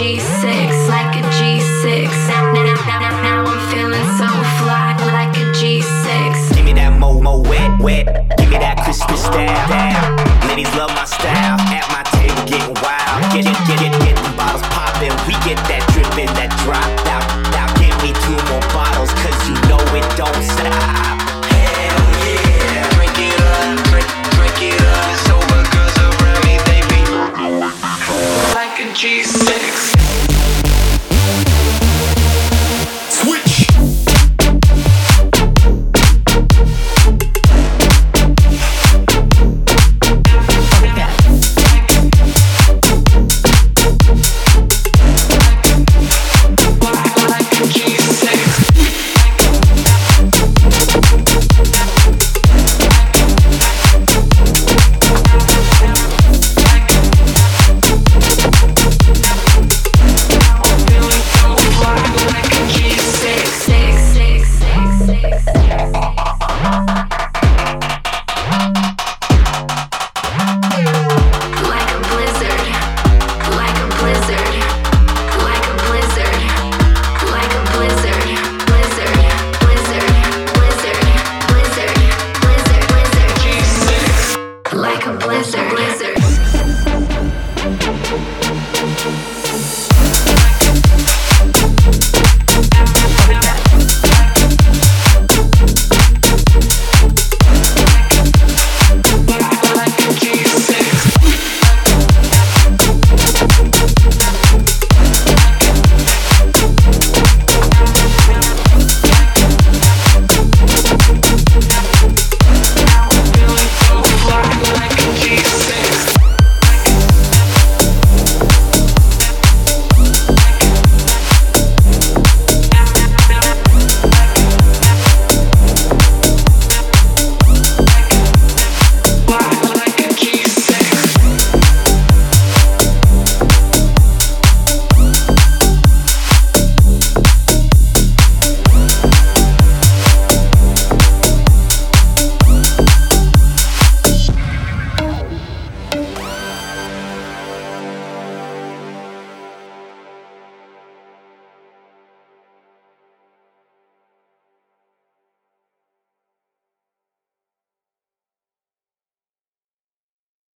G6, like a G6. Now, I'm feeling so fly, like a G6. Give me that mo mo wet wet. Give me that Christmas style. Ladies love my style. Mix. Lizard.